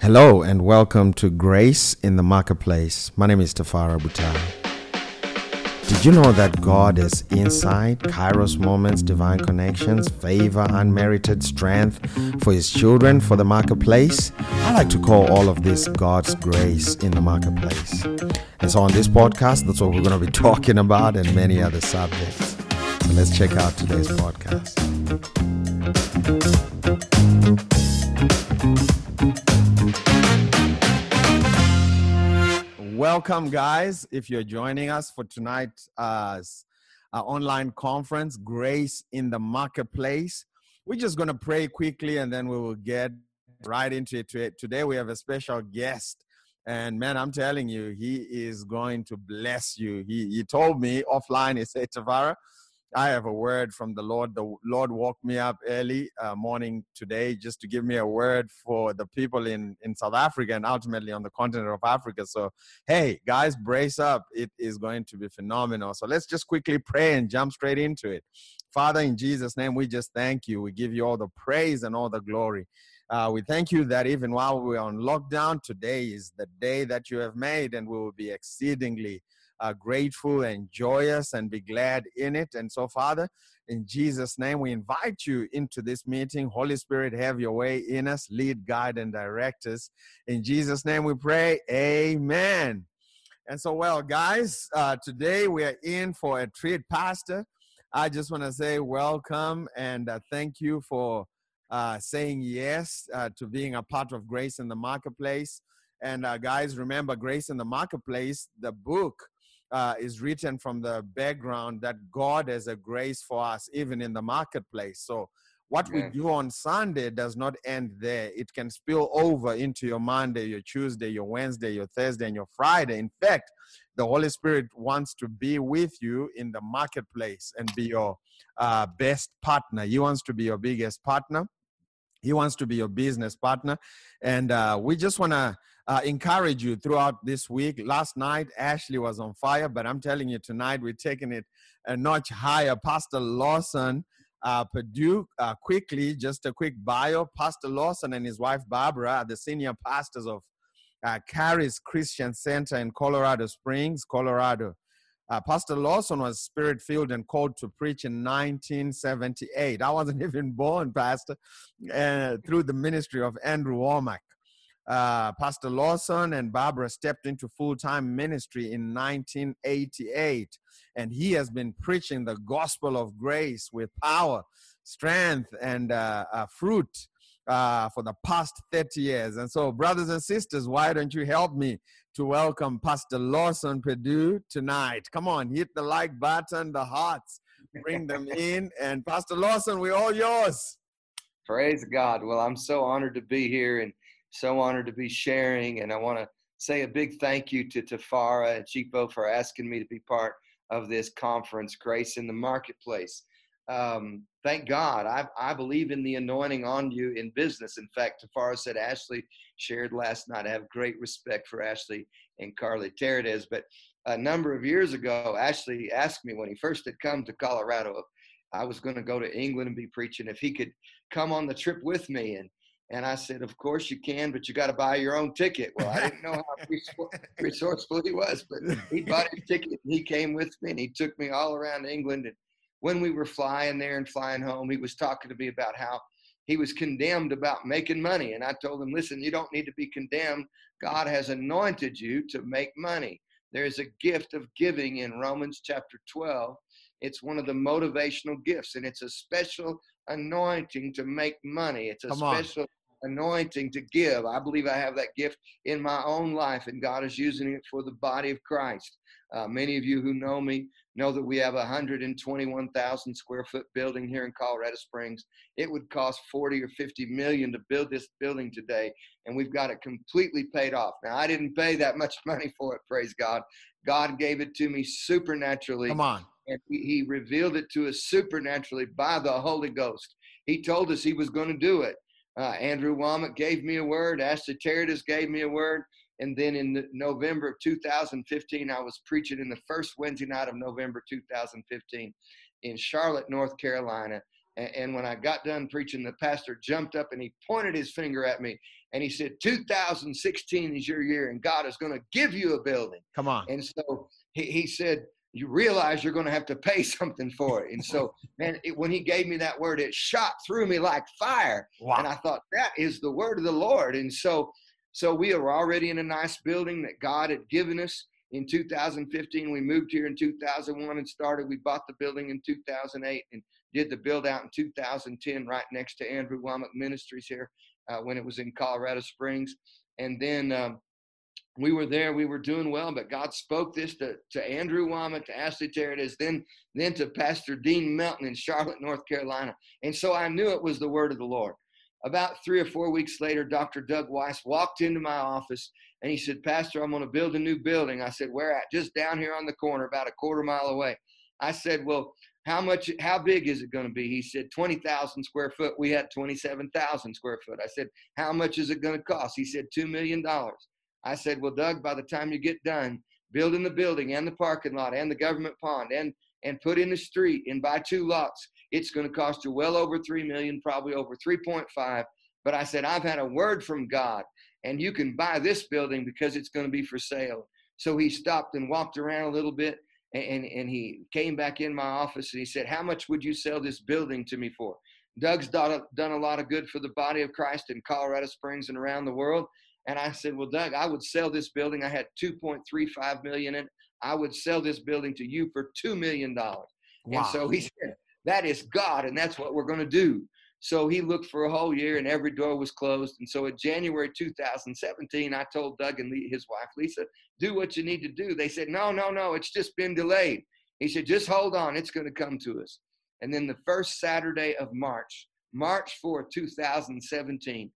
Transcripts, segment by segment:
Hello and welcome to Grace in the Marketplace. My name is Tafara Butai. Did you know that God is inside? Kairos moments, divine connections, favor, unmerited strength for His children for the marketplace. I like to call all of this God's grace in the marketplace. And so on this podcast, that's what we're going to be talking about and many other subjects. So let's check out today's podcast. Welcome, guys. If you're joining us for tonight's uh, uh, online conference, Grace in the Marketplace, we're just going to pray quickly and then we will get right into it. Today, we have a special guest. And man, I'm telling you, he is going to bless you. He, he told me offline, he said, Tafara, I have a word from the Lord. The Lord woke me up early uh, morning today just to give me a word for the people in, in South Africa and ultimately on the continent of Africa. So, hey, guys, brace up. It is going to be phenomenal. So, let's just quickly pray and jump straight into it. Father, in Jesus' name, we just thank you. We give you all the praise and all the glory. Uh, we thank you that even while we're on lockdown, today is the day that you have made, and we will be exceedingly uh, grateful and joyous and be glad in it. And so, Father, in Jesus' name, we invite you into this meeting. Holy Spirit, have your way in us, lead, guide, and direct us. In Jesus' name we pray. Amen. And so, well, guys, uh, today we are in for a treat, Pastor. I just want to say welcome and uh, thank you for uh, saying yes uh, to being a part of Grace in the Marketplace. And uh, guys, remember Grace in the Marketplace, the book uh, is written from the background that God has a grace for us, even in the marketplace. So, what we do on Sunday does not end there. It can spill over into your Monday, your Tuesday, your Wednesday, your Thursday, and your Friday. In fact, the Holy Spirit wants to be with you in the marketplace and be your uh, best partner. He wants to be your biggest partner. He wants to be your business partner. And uh, we just want to encourage you throughout this week. Last night, Ashley was on fire, but I'm telling you, tonight we're taking it a notch higher. Pastor Lawson uh, Perdue, uh, quickly, just a quick bio. Pastor Lawson and his wife Barbara are the senior pastors of uh, Charis Christian Center in Colorado Springs, Colorado. Uh, Pastor Lawson was spirit filled and called to preach in 1978. I wasn't even born, Pastor, uh, through the ministry of Andrew Wommack uh, Pastor Lawson and Barbara stepped into full time ministry in 1988. And he has been preaching the gospel of grace with power, strength, and uh, uh, fruit uh, for the past 30 years. And so, brothers and sisters, why don't you help me to welcome Pastor Lawson Perdue tonight? Come on, hit the like button, the hearts, bring them in. And Pastor Lawson, we're all yours. Praise God. Well, I'm so honored to be here and so honored to be sharing. And I want to say a big thank you to Tafara and Chipo for asking me to be part of this conference, Grace in the Marketplace. Um, thank God. I, I believe in the anointing on you in business. In fact, Tafara said Ashley shared last night. I have great respect for Ashley and Carlie Terradez. But a number of years ago, Ashley asked me when he first had come to Colorado, I was going to go to England and be preaching, if he could come on the trip with me. And and I said, Of course you can, but you got to buy your own ticket. Well, I didn't know how resourceful he was, but he bought his ticket and he came with me and he took me all around England. And when we were flying there and flying home, he was talking to me about how he was condemned about making money. And I told him, Listen, you don't need to be condemned. God has anointed you to make money. There's a gift of giving in Romans chapter 12. It's one of the motivational gifts, and it's a special anointing to make money. It's a Come special on anointing to give. I believe I have that gift in my own life, and God is using it for the body of Christ. Uh, many of you who know me know that we have a 121,000 square foot building here in Colorado Springs. It would cost 40 or 50 million to build this building today, and we've got it completely paid off. Now, I didn't pay that much money for it, praise God. God gave it to me supernaturally. Come on. And he revealed it to us supernaturally by the Holy Ghost. He told us he was going to do it. Uh, Andrew Wommack gave me a word. Ashley Terradez gave me a word. And then in November of 2015, I was preaching in the first Wednesday night of November 2015 in Charlotte, North Carolina. And, and when I got done preaching, the pastor jumped up and he pointed his finger at me and he said, 2016 is your year and God is going to give you a building. Come on. And so he, he said, you realize you're going to have to pay something for it. And so, man, it, when he gave me that word, it shot through me like fire. Wow. And I thought that is the word of the Lord. And so, so we were already in a nice building that God had given us in 2015. We moved here in 2001 and started. We bought the building in 2008 and did the build out in 2010 right next to Andrew Wommack Ministries here uh, when it was in Colorado Springs. And then um, we were there, we were doing well, but God spoke this to, to Andrew Wommack, to Ashley Terradez, then, then to Pastor Dean Melton in Charlotte, North Carolina. And so I knew it was the word of the Lord. About three or four weeks later, Dr. Doug Weiss walked into my office and he said, Pastor, I'm going to build a new building. I said, Where at? Just down here on the corner, about a quarter mile away. I said, Well, how much, how big is it going to be? He said, 20,000 square foot. We had 27,000 square foot. I said, How much is it going to cost? He said, $2 million. I said, Well, Doug, by the time you get done building the building and the parking lot and the government pond and and put in the street and buy two lots, it's going to cost you well over three million, probably over 3.5. But I said, I've had a word from God, and you can buy this building because it's going to be for sale. So he stopped and walked around a little bit and, and he came back in my office and he said, How much would you sell this building to me for? Doug's done a, done a lot of good for the body of Christ in Colorado Springs and around the world. And I said, Well, Doug, I would sell this building. I had 2.35 million in. I would sell this building to you for two million dollars. Wow. And so he said, That is God, and that's what we're going to do. So he looked for a whole year and every door was closed. And so in January 2017, I told Doug and his wife, Lisa, do what you need to do. They said, no, no, no, it's just been delayed. He said, just hold on, it's going to come to us. And then the first Saturday of March, March 4, 2017,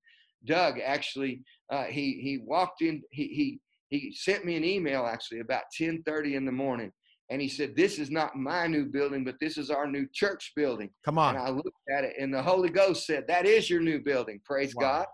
Doug actually, uh, he, he walked in, he, he, he sent me an email actually about 1030 in the morning and he said, This is not my new building, but this is our new church building. Come on. And I looked at it, and the Holy Ghost said, That is your new building. Praise wow. God.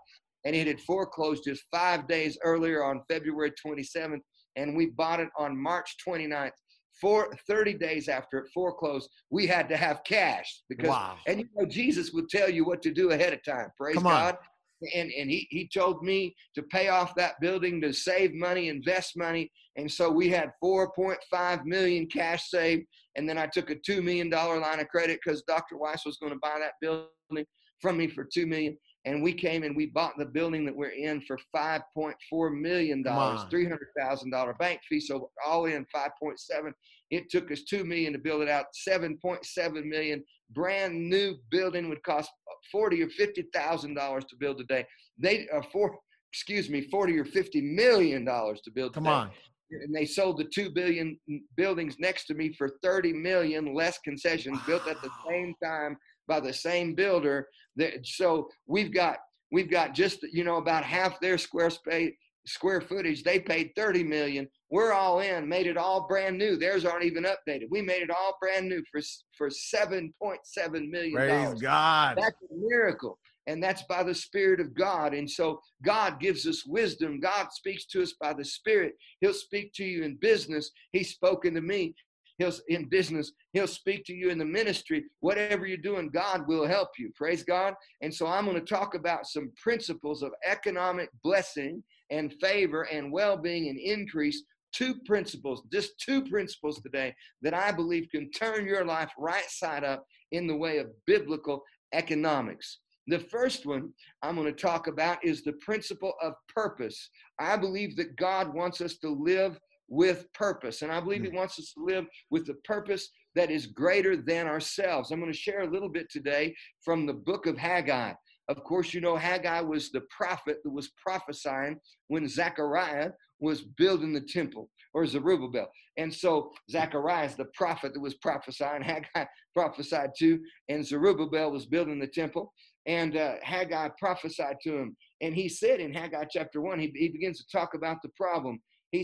And it had foreclosed just five days earlier on February 27th, and we bought it on March 29th. For 30 days after it foreclosed, we had to have cash because, wow. and you know, Jesus would tell you what to do ahead of time. Praise Come God. And, and he, he told me to pay off that building to save money invest money. And so we had 4.5 million cash saved. And then i took a $2 million line of credit because dr weiss was going to buy that building from me for $2 million and we came and we bought the building that we're in for $5.4 million, $300,000 bank fee. So all in 5.7. It took us 2 million to build it out, 7.7 million. Brand new building would cost 40 or 50,000 dollars to build today. They uh, for excuse me, 40 or 50 million dollars to build Come today. on. And they sold the 2 billion buildings next to me for 30 million less concessions wow. built at the same time by the same builder. That, so we've got we've got just you know about half their square space square footage. They paid 30 million. We're all in, made it all brand new. Theirs aren't even updated. We made it all brand new for for 7.7 million. Praise God. That's a miracle. And that's by the Spirit of God. And so God gives us wisdom. God speaks to us by the Spirit. He'll speak to you in business. He's spoken to me. He'll in business. He'll speak to you in the ministry. Whatever you're doing, God will help you. Praise God. And so I'm going to talk about some principles of economic blessing and favor and well-being and increase. Two principles, just two principles today that I believe can turn your life right side up in the way of biblical economics. The first one I'm going to talk about is the principle of purpose. I believe that God wants us to live with purpose. And I believe He mm. wants us to live with the purpose that is greater than ourselves. I'm going to share a little bit today from the book of Haggai. Of course, you know, Haggai was the prophet that was prophesying when Zechariah was building the temple, or Zerubbabel. And so Zacharias, the prophet that was prophesying, Haggai prophesied to, and Zerubbabel was building the temple. And uh, Haggai prophesied to him. And he said in Haggai chapter 1, he, he begins to talk about the problem he,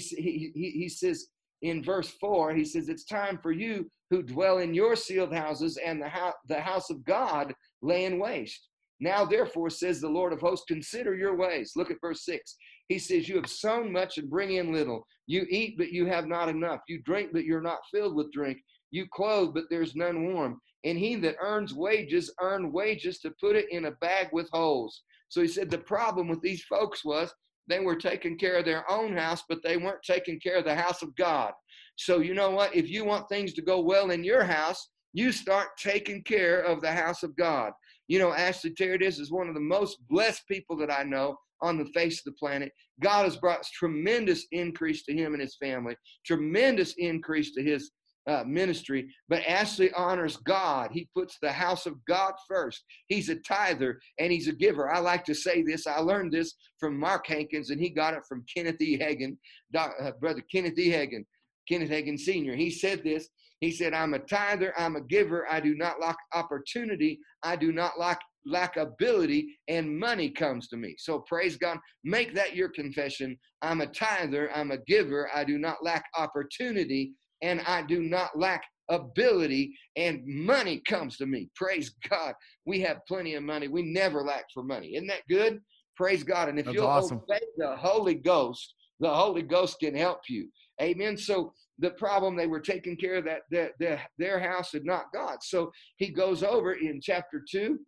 he, he says in verse 4, he says, It's time for you who dwell in your sealed houses and the, ho- the house of God laying waste. Now, therefore, says the Lord of hosts, consider your ways. Look at verse 6. He says, You have sown much and bring in little. You eat, but you have not enough. You drink, but you're not filled with drink. You clothe, but there's none warm. And he that earns wages earn wages to put it in a bag with holes. So he said the problem with these folks was they were taking care of their own house, but they weren't taking care of the house of God. So you know what? If you want things to go well in your house, you start taking care of the house of God. You know, Ashley Terradez is one of the most blessed people that I know on the face of the planet. God has brought tremendous increase to him and his family, tremendous increase to his uh, ministry. But Ashley honors God. He puts the house of God first. He's a tither and he's a giver. I like to say this. I learned this from Mark Hankins, and he got it from Kenneth E. Hagin, uh, brother Kenneth E. Hagin, Kenneth Hagin Sr. He said this. He said, I'm a tither, I'm a giver. I do not lack opportunity. I do not lack lack ability and money comes to me. So praise God. Make that your confession. I'm a tither, I'm a giver. I do not lack opportunity and I do not lack ability and money comes to me. Praise God. We have plenty of money. We never lack for money. Isn't that good? Praise God. And if you awesome. obey the Holy Ghost, the Holy Ghost can help you. Amen. So the problem they were taking care of that, that, that their house and not God. So he goes over in chapter two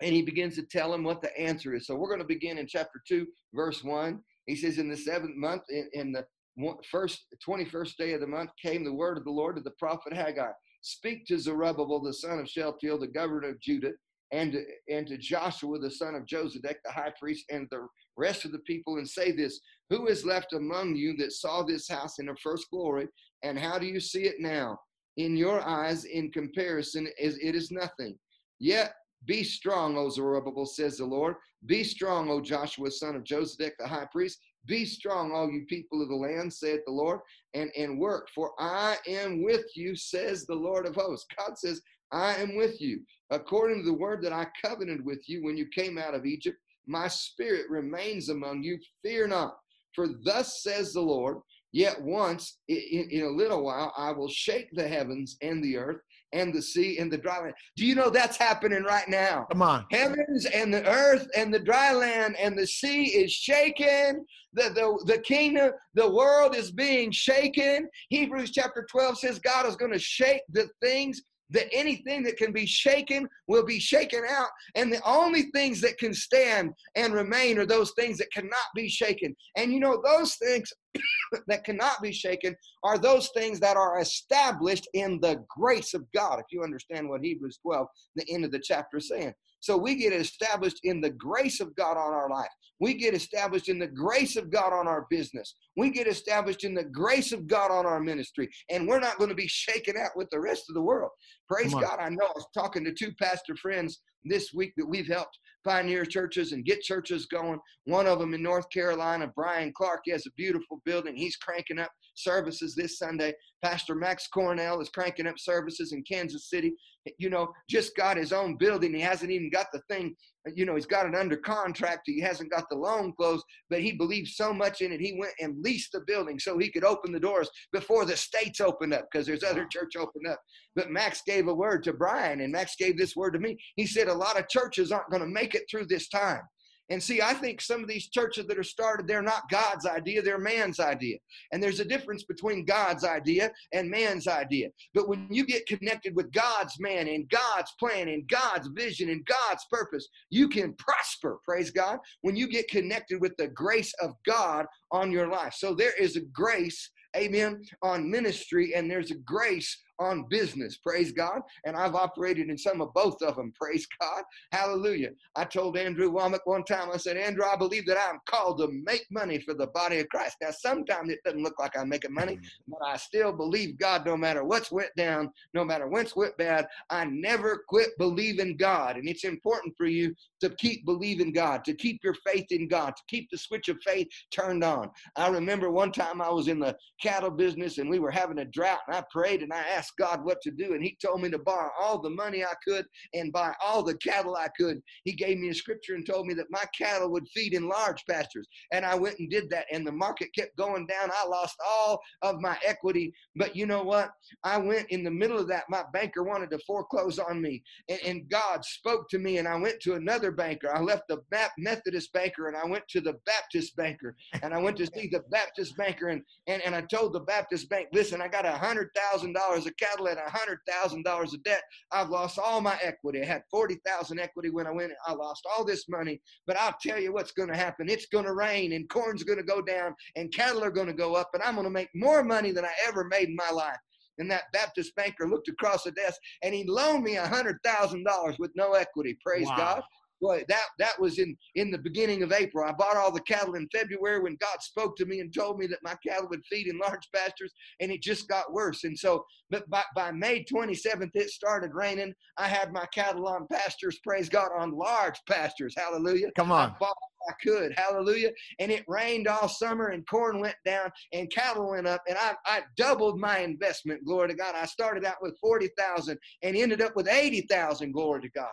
and he begins to tell him what the answer is. So we're going to begin in chapter 2, verse 1. He says, In the seventh month, in, in the first 21st day of the month came the word of the Lord to the prophet Haggai. Speak to Zerubbabel, the son of Shealtiel, the governor of Judah, and to, and to Joshua, the son of Josedek, the high priest, and the rest of the people, and say this Who is left among you that saw this house in her first glory? And how do you see it now? In your eyes, in comparison, is it is nothing. Yet be strong, O Zerubbabel, says the Lord. Be strong, O Joshua, son of Josedek, the high priest, be strong, all you people of the land, saith the Lord, and, and work, for I am with you, says the Lord of hosts. God says, I am with you. According to the word that I covenanted with you when you came out of Egypt, my spirit remains among you. Fear not. For thus says the Lord, yet once in, in a little while I will shake the heavens and the earth and the sea and the dry land. Do you know that's happening right now? Come on. Heavens and the earth and the dry land and the sea is shaken. The, the, the kingdom, the world is being shaken. Hebrews chapter 12 says God is going to shake the things that anything that can be shaken will be shaken out. And the only things that can stand and remain are those things that cannot be shaken. And you know, those things that cannot be shaken are those things that are established in the grace of God. If you understand what Hebrews 12, the end of the chapter, is saying. So we get established in the grace of God on our life. We get established in the grace of God on our business. We get established in the grace of God on our ministry. And we're not going to be shaken out with the rest of the world. Praise God. I know I was talking to two pastor friends this week that we've helped pioneer churches and get churches going. One of them in North Carolina, Brian Clark, he has a beautiful building. He's cranking up services this Sunday. Pastor Max Cornell is cranking up services in Kansas City. You know, just got his own building. He hasn't even got the thing, you know, he's got it under contract. He hasn't got the loan closed, but he believes so much in it. He went and leased the building so he could open the doors before the states opened up because there's other church opened up. But Max gave a word to Brian, and Max gave this word to me. He said, A lot of churches aren't going to make it through this time. And see, I think some of these churches that are started, they're not God's idea, they're man's idea. And there's a difference between God's idea and man's idea. But when you get connected with God's man and God's plan and God's vision and God's purpose, you can prosper, praise God, when you get connected with the grace of God on your life. So there is a grace, amen, on ministry, and there's a grace on business. Praise God. And I've operated in some of both of them. Praise God. Hallelujah. I told Andrew Wommack one time, I said, Andrew, I believe that I'm called to make money for the body of Christ. Now, sometimes it doesn't look like I'm making money, mm. but I still believe God no matter what's went down, no matter what's went bad. I never quit believing God. And it's important for you to keep believing God, to keep your faith in God, to keep the switch of faith turned on. I remember one time I was in the cattle business and we were having a drought, and I prayed and I asked asked God what to do, and He told me to borrow all the money I could and buy all the cattle I could. He gave me a scripture and told me that my cattle would feed in large pastures. And I went and did that, and the market kept going down. I lost all of my equity. But you know what? I went in the middle of that. My banker wanted to foreclose on me, and, and God spoke to me, and I went to another banker. I left the Methodist banker and I went to the Baptist banker, and I went to see the Baptist banker, and, and, and I told the Baptist bank, listen, I got a $100,000 of cattle at a hundred thousand dollars of debt. I've lost all my equity. I had forty thousand equity when I went. I lost all this money. But I'll tell you what's going to happen. It's going to rain, and corn's going to go down, and cattle are going to go up, and I'm going to make more money than I ever made in my life. And that Baptist banker looked across the desk and he loaned me a hundred thousand dollars with no equity. Praise wow. God. Boy, that that was in in the beginning of April. I bought all the cattle in February when God spoke to me and told me that my cattle would feed in large pastures, and it just got worse. And so, but by, by May 27th, it started raining. I had my cattle on pastures, praise God, on large pastures. Hallelujah. Come on. I bought I could. Hallelujah. And it rained all summer and corn went down and cattle went up and I, I doubled my investment. Glory to God. I started out with 40,000 and ended up with 80,000. Glory to God.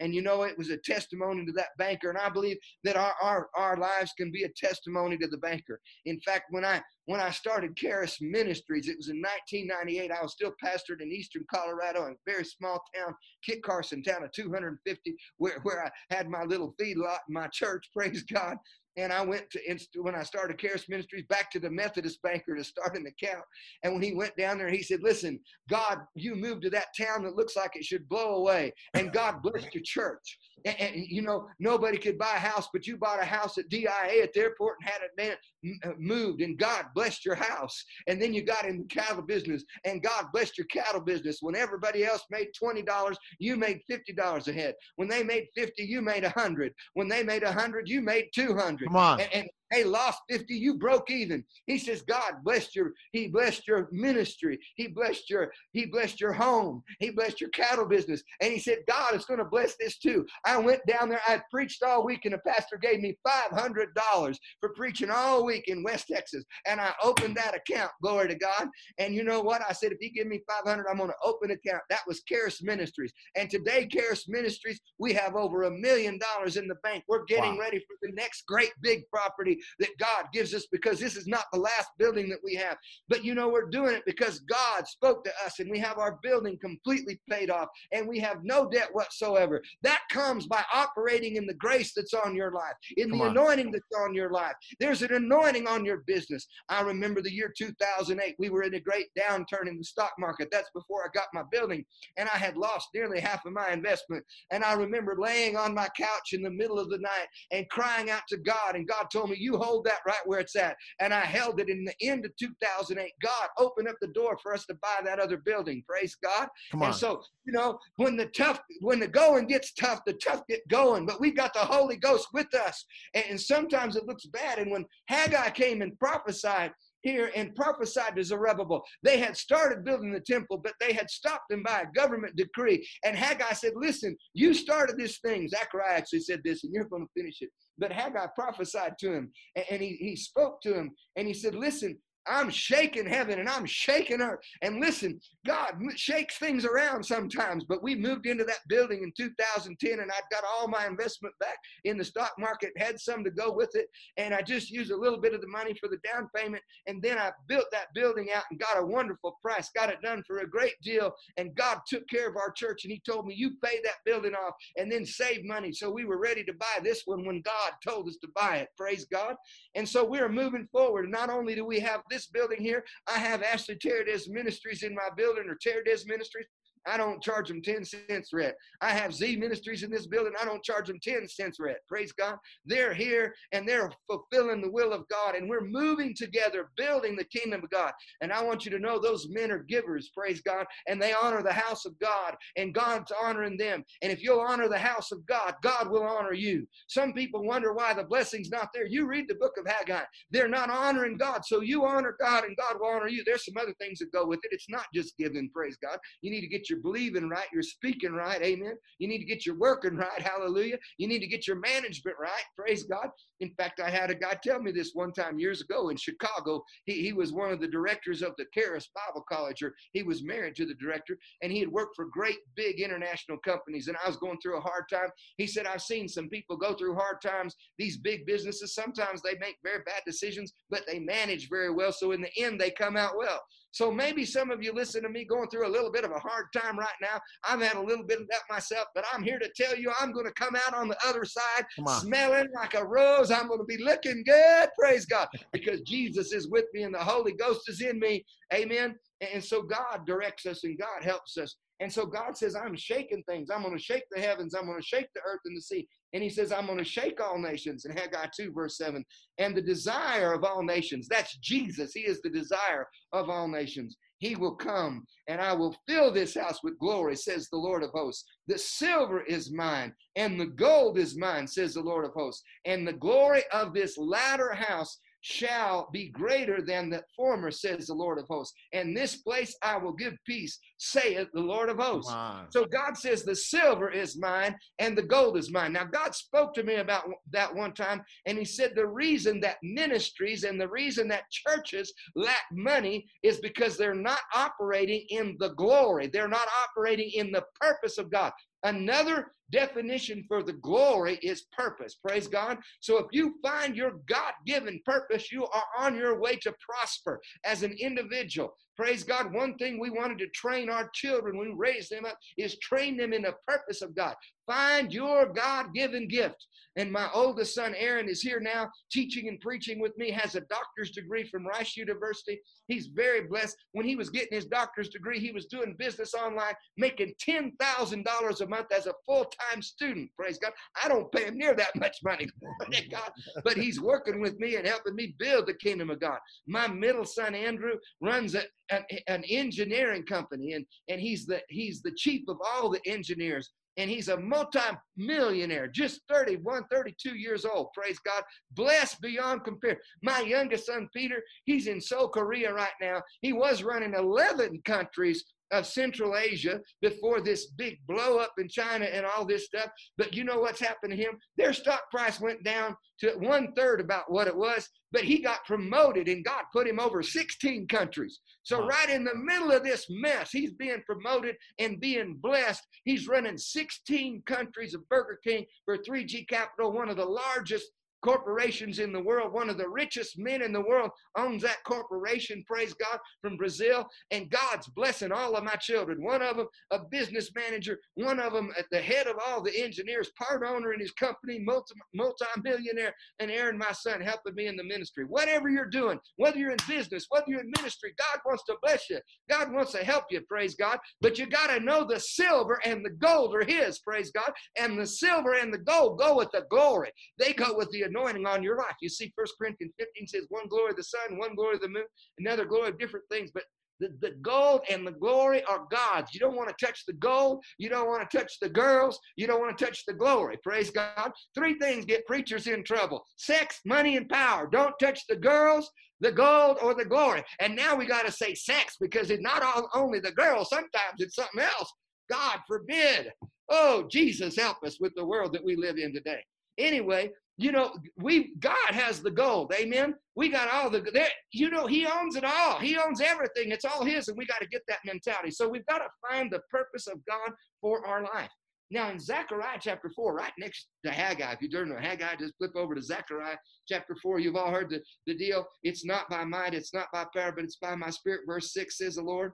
And you know, it was a testimony to that banker. And I believe that our, our, our lives can be a testimony to the banker. In fact, when I when I started Charis Ministries, it was in 1998. I was still pastored in eastern Colorado in a very small town, Kit Carson town of 250, where, where I had my little feedlot, my church, praise God and I went to when I started Charis Ministries back to the Methodist banker to start an account. And when he went down there, he said, "Listen, God, you moved to that town that looks like it should blow away, and God blessed your church. And, and, you know nobody could buy a house, but you bought a house at DIA at the airport and had it man, uh, moved, and God blessed your house. And then you got in the cattle business, and God blessed your cattle business. When everybody else made twenty dollars, you made fifty dollars a head. When they made fifty, you made a hundred. When they made a hundred, you made two hundred. Come on. And, and, Hey, lost 50, you broke even. He says, God blessed your, He blessed your ministry. He blessed your, He blessed your home. He blessed your cattle business. And he said, God is going to bless this too. I went down there, I preached all week, and the pastor gave me $500 for preaching all week in West Texas. And I opened that account, glory to God. And you know what? I said, if you give me 500, I'm going to open an account. That was Charis Ministries. And today, Charis Ministries, we have over a million dollars in the bank. We're getting wow. ready for the next great big property that God gives us because this is not the last building that we have. But you know, we're doing it because God spoke to us and we have our building completely paid off and we have no debt whatsoever. That comes by operating in the grace that's on your life, in Come the on. anointing that's on your life. There's an anointing on your business. I remember the year 2008. We were in a great downturn in the stock market. That's before I got my building and I had lost nearly half of my investment. And I remember laying on my couch in the middle of the night and crying out to God. And God told me, You hold that right where it's at. And I held it in the end of 2008. God opened up the door for us to buy that other building. Praise God. Come on. And so, you know, when the tough, when the going gets tough, the tough get going. But we've got the Holy Ghost with us. And, and sometimes it looks bad. And when Haggai came and prophesied, here and prophesied to Zerubbabel. They had started building the temple, but they had stopped them by a government decree. And Haggai said, Listen, you started this thing. Zechariah actually said this, and you're going to finish it. But Haggai prophesied to him, and, he, he spoke to him, and he said, Listen, I'm shaking heaven and I'm shaking earth. And listen, God shakes things around sometimes, but we moved into that building in 2010 and I got all my investment back in the stock market, had some to go with it. And I just used a little bit of the money for the down payment. And then I built that building out and got a wonderful price, got it done for a great deal. And God took care of our church and He told me, You pay that building off and then save money. So we were ready to buy this one when God told us to buy it. Praise God. And so we are moving forward. Not only do we have this building here. I have Ashley Terradez Ministries in my building or Terradez Ministries. I don't charge them 10 cents rent. I have Z Ministries in this building. I don't charge them 10 cents rent. Praise God. They're here and they're fulfilling the will of God. And we're moving together, building the kingdom of God. And I want you to know those men are givers. Praise God. And they honor the house of God. And God's honoring them. And if you'll honor the house of God, God will honor you. Some people wonder why the blessing's not there. You read the book of Haggai. They're not honoring God. So you honor God and God will honor you. There's some other things that go with it. It's not just giving. Praise God. You need to get you're believing right, you're speaking right, amen. You need to get your working right, hallelujah. You need to get your management right, praise God. In fact, I had a guy tell me this one time years ago in Chicago. He, he was one of the directors of the Charis Bible College, or he was married to the director, and he had worked for great big international companies. And I was going through a hard time. He said, I've seen some people go through hard times. These big businesses, sometimes they make very bad decisions, but they manage very well. So in the end, they come out well. So maybe some of you listen to me going through a little bit of a hard time right now. I've had a little bit of that myself, but I'm here to tell you I'm going to come out on the other side smelling like a rose. I'm going to be looking good. Praise God. Because Jesus is with me and the Holy Ghost is in me. Amen. And so God directs us and God helps us. And so God says, I'm shaking things. I'm going to shake the heavens. I'm going to shake the earth and the sea. And he says, I'm going to shake all nations in Haggai 2, verse 7. And the desire of all nations, that's Jesus. He is the desire of all nations. He will come and I will fill this house with glory, says the Lord of hosts. The silver is mine and the gold is mine, says the Lord of hosts. And the glory of this latter house shall be greater than the former, says the Lord of hosts. And this place I will give peace, saith the Lord of hosts. So God says, The silver is mine and the gold is mine. Now, God spoke to me about that one time, and He said, The reason that ministries and the reason that churches lack money is because they're not operating in the glory, they're not operating in the purpose of God. Another definition for the glory is purpose. Praise God. So if you find your God given purpose, you are on your way to prosper as an individual. Praise God. One thing we wanted to train our children when we raise them up is train them in the purpose of God. Find your God given gift. And my oldest son, Aaron, is here now teaching and preaching with me, has a doctor's degree from Rice University. He's very blessed. When he was getting his doctor's degree, he was doing business online, making $10,000 a month as a full time student. Praise God. I don't pay him near that much money, God, but he's working with me and helping me build the kingdom of God. My middle son, Andrew, runs a, an, an engineering company, and, and he's, the, he's the chief of all the engineers and he's a multi-millionaire, just 31, 32 years old. Praise God. Blessed beyond compare. My youngest son, Peter, he's in Seoul, Korea right now. He was running 11 countries of Central Asia before this big blow up in China and all this stuff. But you know what's happened to him? Their stock price went down to one third about what it was, but he got promoted and God put him over 16 countries. So, right in the middle of this mess, he's being promoted and being blessed. He's running 16 countries of Burger King for 3G Capital, one of the largest corporations in the world. One of the richest men in the world owns that corporation, praise God, from Brazil. And God's blessing all of my children. One of them, a business manager, one of them at the head of all the engineers, part owner in his company, multi, multi-millionaire, and Aaron, my son, helping me in the ministry. Whatever you're doing, whether you're in business, whether you're in ministry, God wants to bless you. God wants to help you, praise God. But you got to know the silver and the gold are his, praise God. And the silver and the gold go with the glory. They go with the anointing on your life. You see, First Corinthians 15 says, one glory of the sun, one glory of the moon, another glory of different things. But the, the gold and the glory are God's. You don't want to touch the gold. You don't want to touch the girls. You don't want to touch the glory. Praise God. Three things get preachers in trouble sex, money, and power. Don't touch the girls, the gold, or the glory. And now we got to say sex because it's not all, only the girls, sometimes it's something else. God forbid. Oh, Jesus, help us with the world that we live in today. Anyway, you know, we God has the gold. Amen. We got all the you know, he owns it all. He owns everything. It's all his, and we got to get that mentality. So we've got to find the purpose of God for our life. Now in Zechariah chapter 4, right next to Haggai, if you don't know Haggai, just flip over to Zechariah chapter 4. You've all heard the, the deal. It's not by might, it's not by power, but it's by my spirit. Verse 6 says the Lord.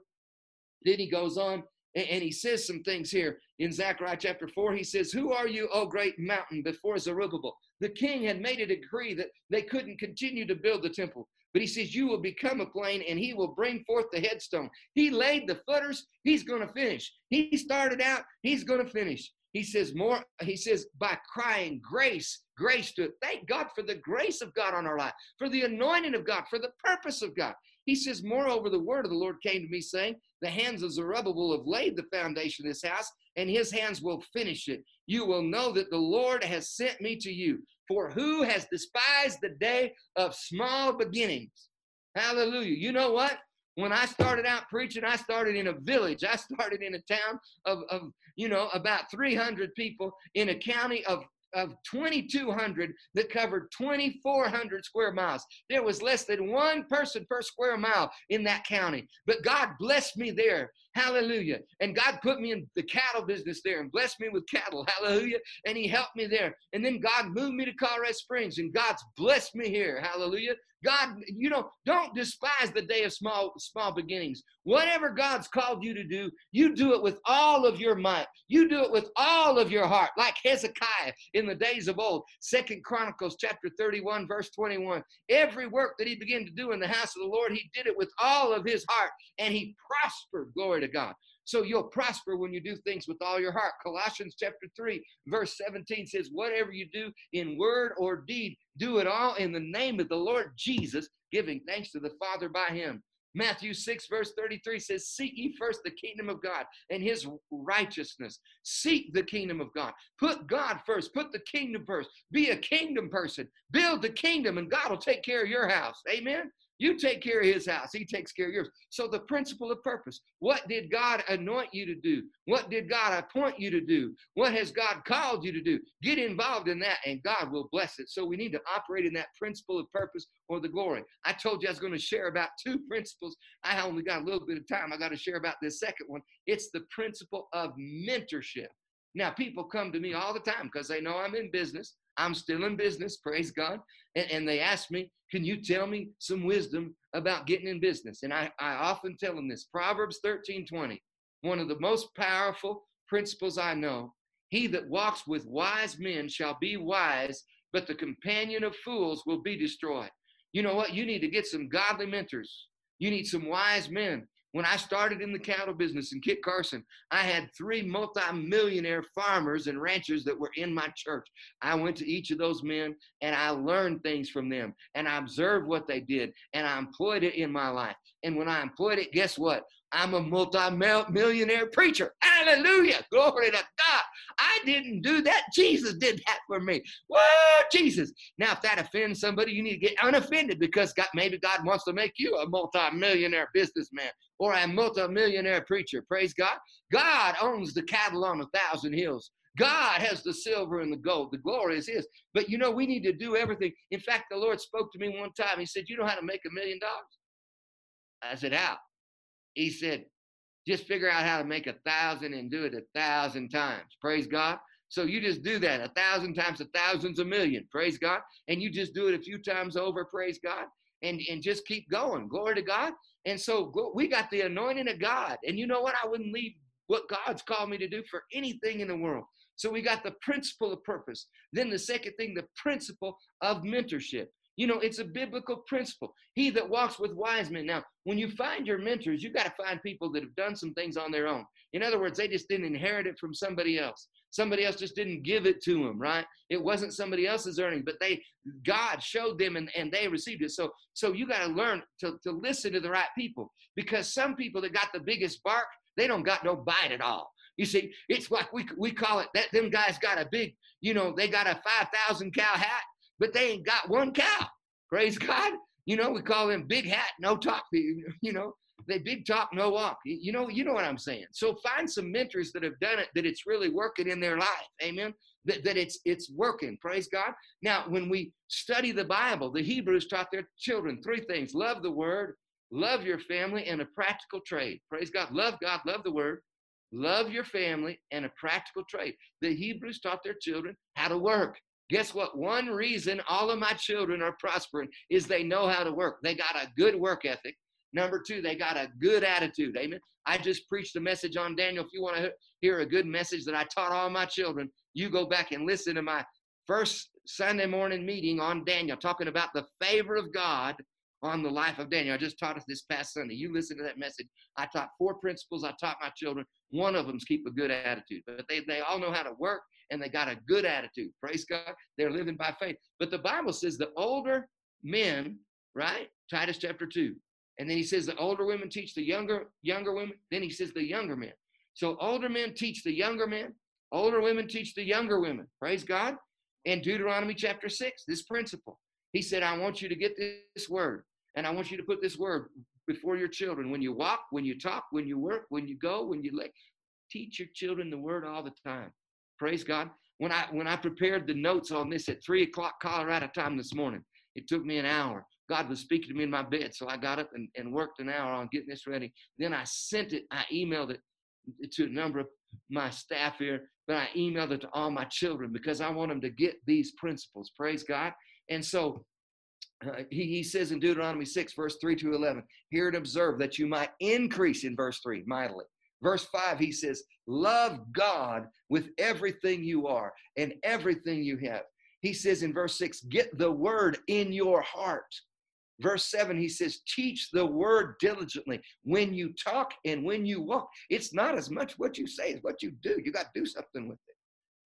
Then he goes on and he says some things here in Zechariah chapter 4. He says, Who are you, O great mountain, before Zerubbabel? The king had made a decree that they couldn't continue to build the temple. But he says, You will become a plain and he will bring forth the headstone. He laid the footers, he's going to finish. He started out, he's going to finish. He says, More, he says, by crying grace, grace to it. Thank God for the grace of God on our life, for the anointing of God, for the purpose of God. He says, Moreover, the word of the Lord came to me, saying, The hands of Zerubbabel have laid the foundation of this house, and his hands will finish it. You will know that the Lord has sent me to you. For who has despised the day of small beginnings? Hallelujah. You know what? When I started out preaching, I started in a village. I started in a town of, of you know, about 300 people in a county of of 2,200 that covered 2,400 square miles. There was less than one person per square mile in that county. But God blessed me there Hallelujah. And God put me in the cattle business there and blessed me with cattle. Hallelujah. And He helped me there. And then God moved me to Colorado Springs and God's blessed me here. Hallelujah. God, you know, don't despise the day of small small beginnings. Whatever God's called you to do, you do it with all of your might. You do it with all of your heart, like Hezekiah in the days of old. Second Chronicles chapter 31, verse 21. Every work that he began to do in the house of the Lord, he did it with all of his heart, and he prospered. Glory to God. So you'll prosper when you do things with all your heart. Colossians chapter 3, verse 17 says, Whatever you do in word or deed, do it all in the name of the Lord Jesus, giving thanks to the Father by him. Matthew 6, verse 33 says, Seek ye first the kingdom of God and his righteousness. Seek the kingdom of God. Put God first. Put the kingdom first. Be a kingdom person. Build the kingdom, and God will take care of your house. Amen. You take care of his house, he takes care of yours. So, the principle of purpose what did God anoint you to do? What did God appoint you to do? What has God called you to do? Get involved in that, and God will bless it. So, we need to operate in that principle of purpose or the glory. I told you I was going to share about two principles. I only got a little bit of time. I got to share about this second one. It's the principle of mentorship. Now, people come to me all the time because they know I'm in business. I'm still in business, praise God. And, and, they ask me, Can you tell me some wisdom about getting in business? And I, I often tell them this Proverbs 13 20, one of the most powerful principles I know. He that walks with wise men shall be wise, but the companion of fools will be destroyed. You know what? You need to get some godly mentors. You need some wise men. When I started in the cattle business in Kit Carson, I had three multimillionaire farmers and ranchers that were in my church. I went to each of those men and I learned things from them and I observed what they did and I employed it in my life. And when I employed it, guess what? I'm a multi-millionaire preacher. Hallelujah. Glory to God. I didn't do that. Jesus did that for me. Whoa, Jesus. Now, if that offends somebody, you need to get unoffended because God, maybe God wants to make you a multi-millionaire businessman or a multi-millionaire preacher. Praise God. God owns the cattle on a thousand hills. God has the silver and the gold. The glory is His. But you know, we need to do everything. In fact, the Lord spoke to me one time. He said, You know how to make a million dollars? I said, How? He said, just figure out how to make a thousand and do it a thousand times. Praise God. So you just do that a thousand times, a thousands a million. Praise God. And you just do it a few times over. Praise God. And, and just keep going. Glory to God. And so we got the anointing of God. And you know what? I wouldn't leave what God's called me to do for anything in the world. So we got the principle of purpose. Then the second thing, the principle of mentorship. You know, it's a biblical principle. He that walks with wise men. Now, when you find your mentors, you got to find people that have done some things on their own. In other words, they just didn't inherit it from somebody else. Somebody else just didn't give it to them, right? It wasn't somebody else's earning, but they God showed them and, and they received it. So so you got to learn to, to listen to the right people because some people that got the biggest bark, they don't got no bite at all. You see, it's like we we call it that them guys got a big, you know, they got a 5,000 cow hat but they ain't got one cow. Praise God. You know, we call them big hat, no talk. You know, they big talk, no walk. You know, you know what I'm saying. So find some mentors that have done it, that it's really working in their life. Amen. That, that it's it's working. Praise God. Now, when we study the Bible, the Hebrews taught their children three things: love the word, love your family, and a practical trade. Praise God. Love God, love the word, love your family, and a practical trade. The Hebrews taught their children how to work. Guess what? One reason all of my children are prospering is they know how to work. They got a good work ethic. Number two, they got a good attitude. Amen. I just preached a message on Daniel. If you want to hear a good message that I taught all my children, you go back and listen to my first Sunday morning meeting on Daniel, talking about the favor of God on the life of Daniel. I just taught us this past Sunday. You listen to that message. I taught four principles I taught my children. One of them is keep a good attitude. But they, they all know how to work and they got a good attitude. Praise God. They're living by faith. But the Bible says the older men, right? Titus chapter 2. And then he says the older women teach the younger younger women. Then he says the younger men. So older men teach the younger men. Older women teach the younger women. Praise God. In Deuteronomy chapter 6, this principle. He said, I want you to get this word. And I want you to put this word before your children. When you walk, when you talk, when you work, when you go, when you lay. Teach your children the word all the time. Praise God. When I when I prepared the notes on this at three o'clock Colorado time this morning, it took me an hour. God was speaking to me in my bed. So I got up and, and worked an hour on getting this ready. Then I sent it, I emailed it to a number of my staff here, but I emailed it to all my children because I want them to get these principles. Praise God. And so uh, he, he says in Deuteronomy 6, verse 3 to 11, hear and observe that you might increase in verse 3 mightily. Verse 5, he says, Love God with everything you are and everything you have. He says in verse 6, Get the word in your heart. Verse 7, he says, Teach the word diligently when you talk and when you walk. It's not as much what you say as what you do. You got to do something with it.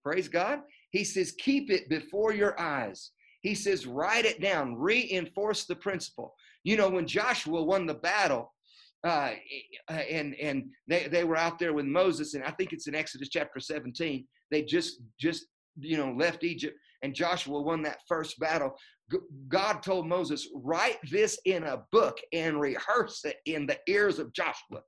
Praise God. He says, Keep it before your eyes. He says, Write it down, reinforce the principle. You know, when Joshua won the battle, uh, and and they, they were out there with Moses, and I think it's in Exodus chapter 17. They just just you know left Egypt, and Joshua won that first battle. God told Moses, write this in a book and rehearse it in the ears of Joshua,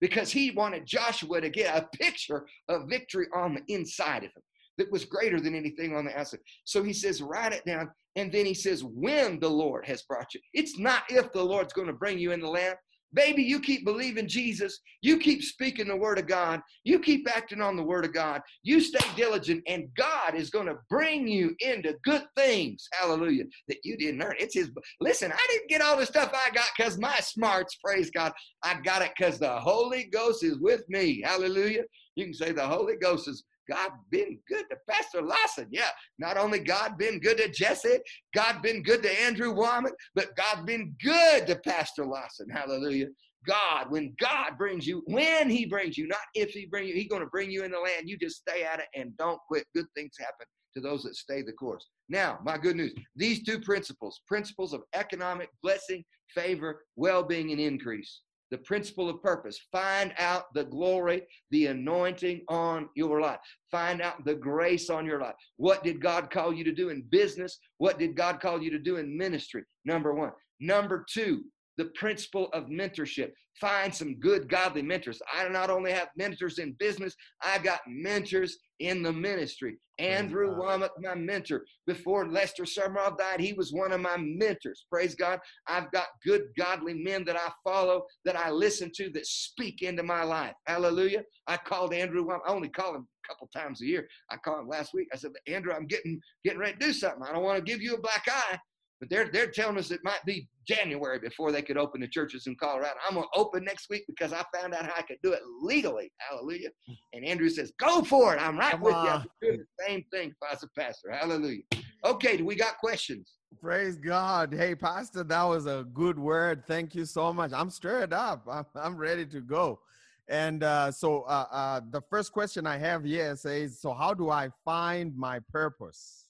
because he wanted Joshua to get a picture of victory on the inside of him that was greater than anything on the outside. So he says, write it down. And then he says, when the Lord has brought you. It's not if the Lord's going to bring you in the land. Baby, you keep believing Jesus. You keep speaking the word of God. You keep acting on the word of God. You stay diligent, and God is going to bring you into good things. Hallelujah. That you didn't earn. It's His. Listen, I didn't get all the stuff I got because my smarts, praise God. I got it because the Holy Ghost is with me. Hallelujah. You can say the Holy Ghost is God been good to Pastor Lawson. Yeah, not only God been good to Jesse, God been good to Andrew Wommack, but God been good to Pastor Lawson. Hallelujah. God, when God brings you, when He brings you, not if He brings you, He's going to bring you in the land. You just stay at it and don't quit. Good things happen to those that stay the course. Now, my good news these two principles principles of economic blessing, favor, well being, and increase the principle of purpose. Find out the glory, the anointing on your life. Find out the grace on your life. What did God call you to do in business? What did God call you to do in ministry? Number one. Number two, the principle of mentorship. Find some good, godly mentors. I not only have mentors in business, I got mentors in the ministry. Andrew Wommack, my mentor. Before Lester Sumrall died, he was one of my mentors. Praise God. I've got good, godly men that I follow, that I listen to, that speak into my life. Hallelujah. I called Andrew Wommack. I only call him a couple times a year. I called him last week. I said, Andrew, I'm getting getting ready to do something. I don't want to give you a black eye, but they're they're telling us it might be January before they could open the churches in Colorado. I'm gonna open next week because I found out how I could do it legally. Hallelujah. And Andrew says, Go for it. I'm right Come with on. you. I'm doing the same thing if I was a pastor. Hallelujah. Okay, do we got questions? Praise God. Hey, Pastor, that was a good word. Thank you so much. I'm stirred up. I'm, I'm ready to go. And uh, so uh, uh, the first question I have here says, So, how do I find my purpose?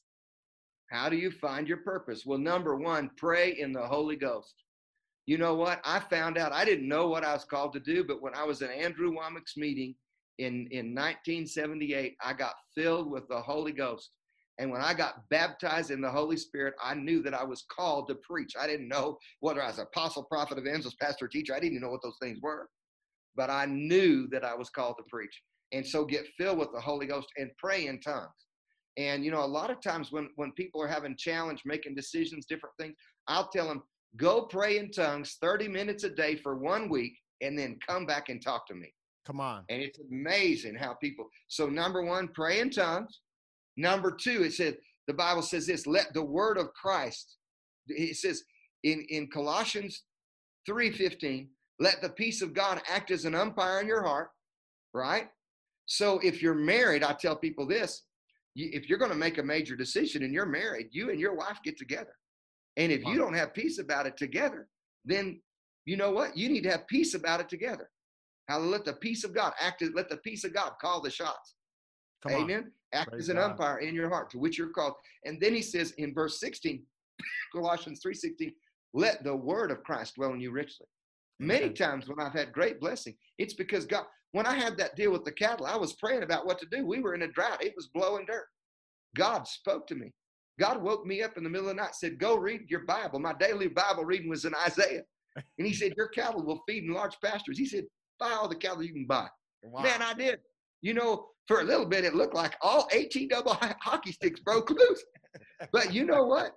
How do you find your purpose? Well, number one, pray in the Holy Ghost. You know what? I found out I didn't know what I was called to do, but when I was at Andrew Wommack's meeting in, in 1978, I got filled with the Holy Ghost. And when I got baptized in the Holy Spirit, I knew that I was called to preach. I didn't know whether I was apostle, prophet, evangelist, pastor, teacher. I didn't even know what those things were. But I knew that I was called to preach. And so get filled with the Holy Ghost and pray in tongues. And you know, a lot of times when when people are having challenge, making decisions, different things, I'll tell them, go pray in tongues 30 minutes a day for one week, and then come back and talk to me. Come on. And it's amazing how people. So number one, pray in tongues. Number two, it says the Bible says this: let the word of Christ. It says in in Colossians 3:15, let the peace of God act as an umpire in your heart. Right. So if you're married, I tell people this: if you're going to make a major decision and you're married, you and your wife get together. And if you don't have peace about it together, then you know what? You need to have peace about it together. How let the peace of God act as let the peace of God call the shots. Come Amen. On. Act Praise as an God. umpire in your heart to which you're called. And then he says in verse 16, Colossians 3:16, let the word of Christ dwell in you richly. Many times when I've had great blessing, it's because God, when I had that deal with the cattle, I was praying about what to do. We were in a drought, it was blowing dirt. God spoke to me. God woke me up in the middle of the night, said, Go read your Bible. My daily Bible reading was in Isaiah. And he said, Your cattle will feed in large pastures. He said, Buy all the cattle you can buy. Wow. Man, I did. You know, for a little bit, it looked like all 18 double hockey sticks broke loose. But you know what?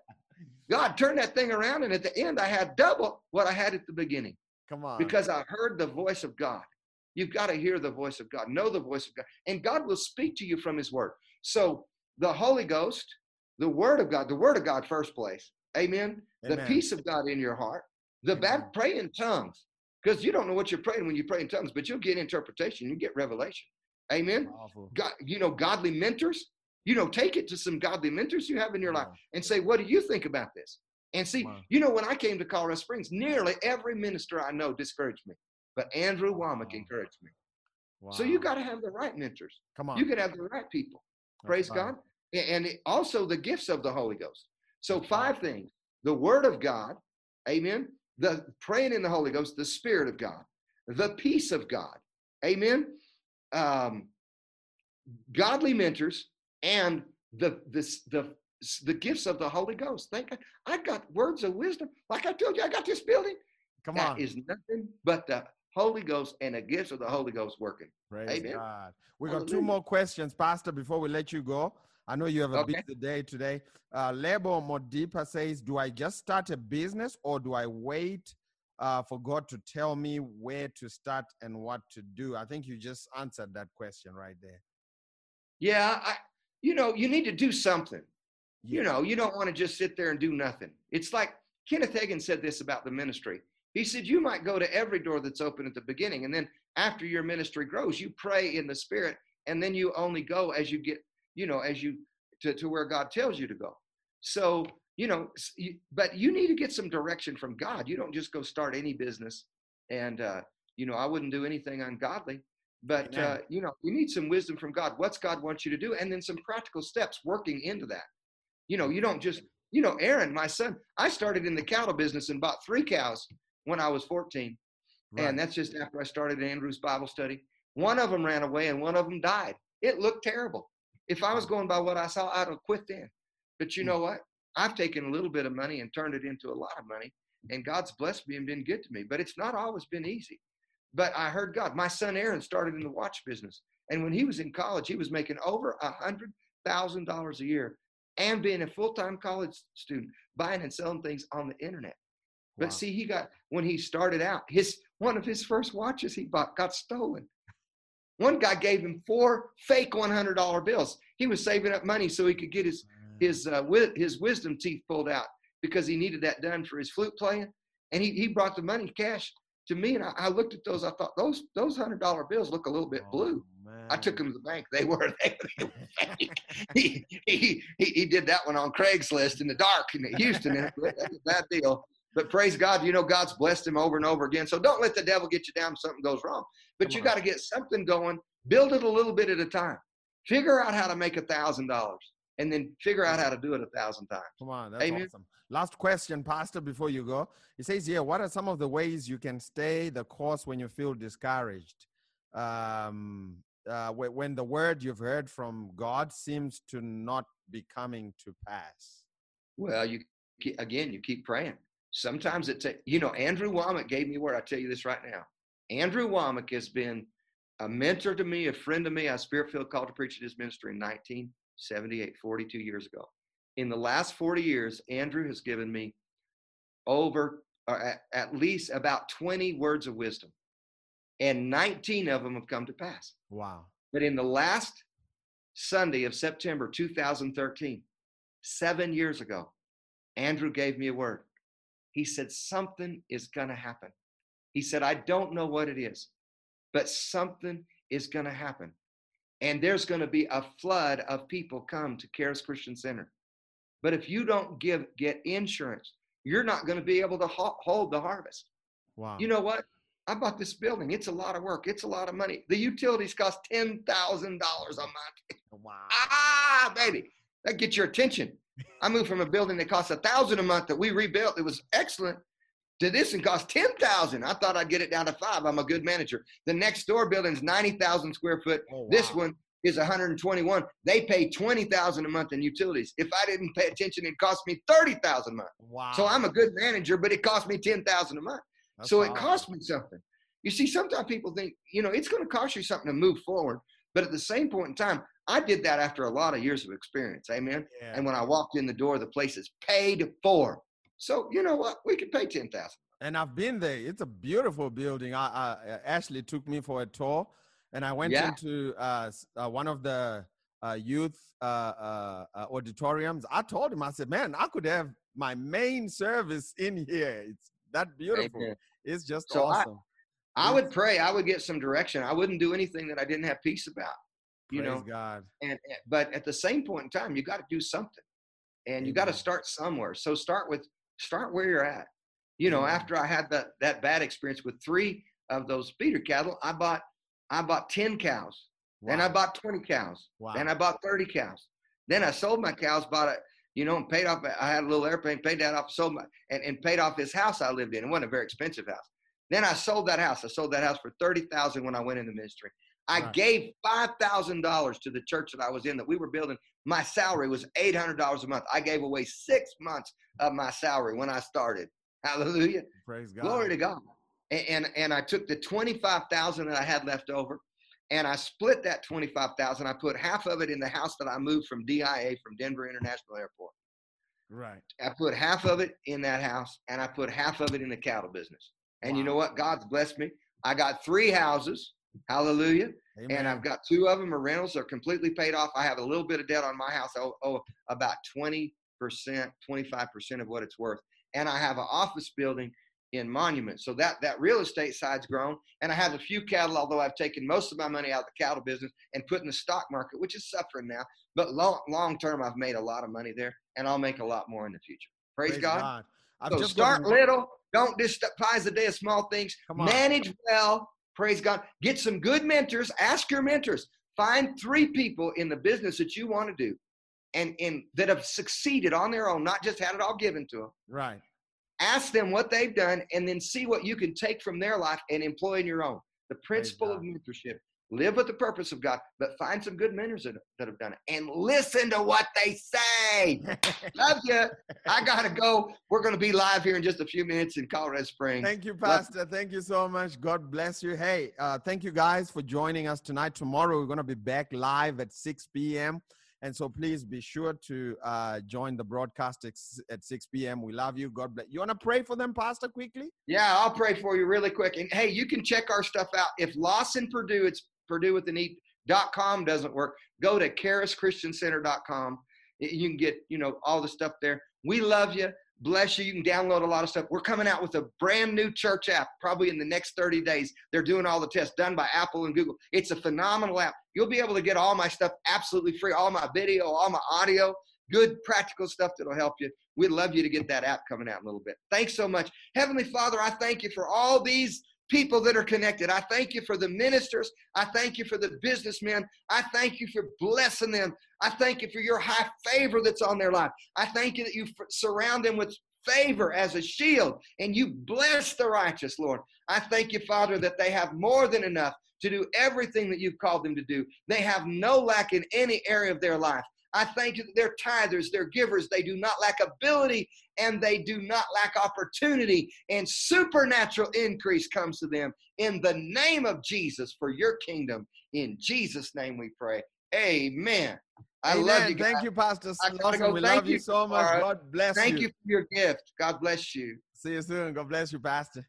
God turned that thing around, and at the end, I had double what I had at the beginning Come on. because I heard the voice of God. You've got to hear the voice of God, know the voice of God, and God will speak to you from His Word. So the Holy Ghost, the Word of God, the Word of God, first place. Amen. The peace of God in your heart. The Amen. bad pray in tongues because you don't know what you're praying when you pray in tongues, but you'll get interpretation. You get revelation. Amen. God, you know, godly mentors. You know, take it to some godly mentors you have in your life and say, what do you think about this? And see, Wow. you know, when I came to Colorado Springs, nearly every minister I know discouraged me, but Andrew Wommack encouraged me. So you got to have the right mentors. Come on. You can have the right people. That's Praise. God. And also the gifts of the Holy Ghost. So That's five things: the Word of God, Amen. The praying in the Holy Ghost, the Spirit of God, the peace of God, Amen. Um, godly mentors, and the this the the gifts of the Holy Ghost. Thank God. I got words of wisdom. Like I told you, I got this building. Come That on. is nothing but the Holy Ghost and the gifts of the Holy Ghost working. Praise Amen. God. We got two more questions, Pastor, before we let you go. I know you have a Okay. busy day today. Uh, Lebo Modipa says, Do I just start a business or do I wait uh, for God to tell me where to start and what to do? I think you just answered that question right there. Yeah, I, you know, you need to do something. Yeah. You know, you don't want to just sit there and do nothing. It's like Kenneth Hagin said this about the ministry. He said, You might go to every door that's open at the beginning, and then after your ministry grows, you pray in the spirit, and then you only go as you get, you know, as you to, to where God tells you to go. So, you know, but you need to get some direction from God. You don't just go start any business. And, uh, you know, I wouldn't do anything ungodly. But, uh, you know, you need some wisdom from God. What's God wants you to do? And then some practical steps working into that. You know, you don't just, you know, Aaron, my son, I started in the cattle business and bought three cows when I was 14. Right. And that's just after I started Andrew's Bible study. One of them ran away and one of them died. It looked terrible. If I was going by what I saw, I'd have quit then. But you Hmm. know what? I've taken a little bit of money and turned it into a lot of money. And God's blessed me and been good to me. But it's not always been easy. But I heard God. My son Aaron started in the watch business. And when he was in college, he was making over a hundred thousand dollars a year and being a full-time college student, buying and selling things on the internet. But Wow. see, he got when he started out, his one of his first watches he bought got stolen. One guy gave him four fake one hundred dollar bills. He was saving up money so he could get his his uh, wi- his wisdom teeth pulled out because he needed that done for his flute playing. And he, he brought the money cash to me, and I, I looked at those. I thought those those hundred dollar bills look a little bit blue. Oh, I took them to the bank. They were they, they were he, he, he he did that one on Craigslist in the dark in Houston. That's a bad deal. But praise God, you know God's blessed him over and over again. So don't let the devil get you down if something goes wrong. But Come you got to get something going. Build it a little bit at a time. Figure out how to make a thousand dollars, and then figure out how to do it a thousand times. Come on, that's Amen. awesome. Last question, Pastor, before you go. He says here, what are some of the ways you can stay the course when you feel discouraged? Um, uh, when the word you've heard from God seems to not be coming to pass. Well, you again, you keep praying. Sometimes it takes, you know, Andrew Wommack gave me a word. I tell you this right now. Andrew Wommack has been a mentor to me, a friend to me. I spirit filled called to preach at his ministry in 1978, 42 years ago. In the last 40 years, Andrew has given me over, or at, at least about 20 words of wisdom, and 19 of them have come to pass. Wow. But in the last Sunday of September 2013, seven years ago, Andrew gave me a word. He said, Something is going to happen. He said, I don't know what it is, but something is going to happen. And there's going to be a flood of people come to Charis Christian Center. But if you don't give get insurance, you're not going to be able to ho- hold the harvest. Wow. You know what? I bought this building. It's a lot of work. It's a lot of money. The utilities cost ten thousand dollars a month. wow. Ah, baby, that gets your attention. I moved from a building that cost a thousand a month that we rebuilt. It was excellent. To this and cost ten thousand. I thought I'd get it down to five. I'm a good manager. The next door building's ninety thousand square foot. Oh, This one is 121. They pay twenty thousand a month in utilities. If I didn't pay attention, it cost me thirty thousand a month. Wow. So I'm a good manager, but it cost me ten thousand a month. That's so it cost me something. You see, sometimes people think, you know, it's going to cost you something to move forward. But at the same point in time, I did that after a lot of years of experience. Amen. Yeah. And when I walked in the door, the place is paid for. So you know what? We could pay ten thousand. and I've been there. It's a beautiful building. I, I Ashley took me for a tour, and I went Yeah. into uh, uh, one of the uh, youth uh, uh, uh, auditoriums. I told him, I said, "Man, I could have my main service in here. It's that beautiful. Amen. It's just So I- I would pray. I would get some direction. I wouldn't do anything that I didn't have peace about. You Praise know, God. and but at the same point in time, you got to do something, and you got to start somewhere. So start with start where you're at. You know, Amen. after I had that that bad experience with three of those feeder cattle, I bought I bought ten cows. Then I bought twenty cows. Wow. Then I bought thirty cows. Then I sold my cows, bought it, you know, and paid off. I had a little airplane, paid that off, sold my and, and paid off this house I lived in. It wasn't a very expensive house. Then I sold that house. I sold that house for thirty thousand when I went into ministry. I Right. gave five thousand dollars to the church that I was in that we were building. My salary was eight hundred dollars a month. I gave away six months of my salary when I started. Hallelujah. Praise God. Glory to God. And, and and I took the twenty five thousand that I had left over, and I split that twenty five thousand. I put half of it in the house that I moved from DIA from Denver International Airport. Right. I put half of it in that house, and I put half of it in the cattle business. And you know what? God's blessed me. I got three houses. Hallelujah. Amen. And I've got two of them are rentals. They're completely paid off. I have a little bit of debt on my house. I owe, owe about 20%, 25% of what it's worth. And I have an office building in Monument. So that, that real estate side's grown. And I have a few cattle, although I've taken most of my money out of the cattle business and put in the stock market, which is suffering now. But long, long term, I've made a lot of money there and I'll make a lot more in the future. Praise, God. I've So just start little. Don't despise the day of small things. Manage well. Praise God. Get some good mentors. Ask your mentors. Find three people in the business that you want to do and, and that have succeeded on their own, not just had it all given to them. Right. Ask them what they've done and then see what you can take from their life and employ in your own. The principle of mentorship. Live with the purpose of God, but find some good mentors that, that have done it and listen to what they say. Love you. I got to go. We're going to be live here in just a few minutes in Colorado Springs. Thank you, Pastor. Thank you so much. God bless you. Hey, uh, thank you guys for joining us tonight. Tomorrow we're going to be back live at 6 p.m. And so please be sure to uh, join the broadcast at at 6 p.m. We love you. God bless. You want to pray for them, Pastor, quickly? Yeah, I'll pray for you really quick. And hey, you can check our stuff out. If Lawson Perdue, it's Perdue with an E dot com doesn't work, go to CharisChristianCenter.com. Y- You can get, you know, all the stuff there. We love you. Bless you. You can download a lot of stuff. We're coming out with a brand new church app probably in the next 30 days. They're doing all the tests done by Apple and Google. It's a phenomenal app. You'll be able to get all my stuff absolutely free, all my video, all my audio, good practical stuff that'll help you. We'd love you to get that app coming out in a little bit. Thanks so much. Heavenly Father, I thank you for all these people that are connected. I thank you for the ministers. I thank you for the businessmen. I thank you for blessing them. I thank you for your high favor that's on their life. I thank you that you surround them with favor as a shield and you bless the righteous, Lord. I thank you, Father, that they have more than enough to do everything that you've called them to do. They have no lack in any area of their life. I thank you that they're tithers, they're givers, they do not lack ability, and they do not lack opportunity, and supernatural increase comes to them in the name of Jesus for your kingdom. In Jesus' name we pray. Amen. I Amen. love you. Guys. Thank you, Pastor. I gotta go. We Thank love you you, so much. Laura. God bless Thank you. Thank you for your gift. God bless you. See you soon. God bless you, Pastor.